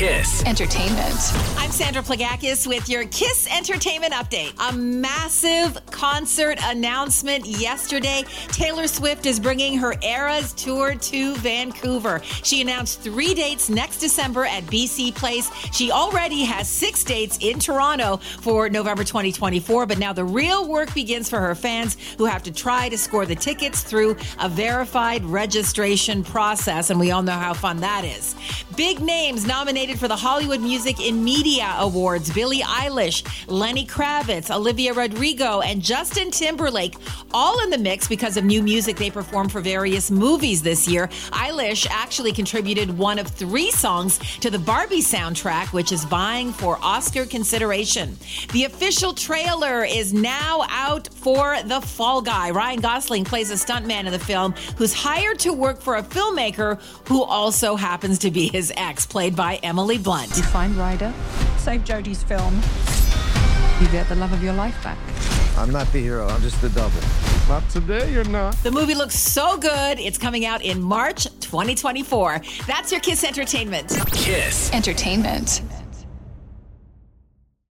Kiss. Entertainment. I'm Sandra Plagakis with your Kiss Entertainment Update. A massive concert announcement yesterday. Taylor Swift is bringing her Eras Tour to Vancouver. She announced three dates next December at BC Place. She already has six dates in Toronto for November 2024, but now the real work begins for her fans who have to try to score the tickets through a verified registration process. And we all know how fun that is. Big names nominated for the Hollywood Music in Media Awards Billie Eilish, Lenny Kravitz, Olivia Rodrigo, and Justin Timberlake, all in the mix because of new music they performed for various movies this year. Eilish actually contributed one of three songs to the Barbie soundtrack, which is vying for Oscar consideration. The official trailer is now out for The Fall Guy. Ryan Gosling plays a stuntman in the film who's hired to work for a filmmaker who also happens to be his ex, played by Emily Blunt. You find Ryder, save Jody's film. You get the love of your life back. I'm not the hero, I'm just the double. Not today, you're not. The movie looks so good. It's coming out in March 2024. That's your Kiss Entertainment. Kiss. Entertainment.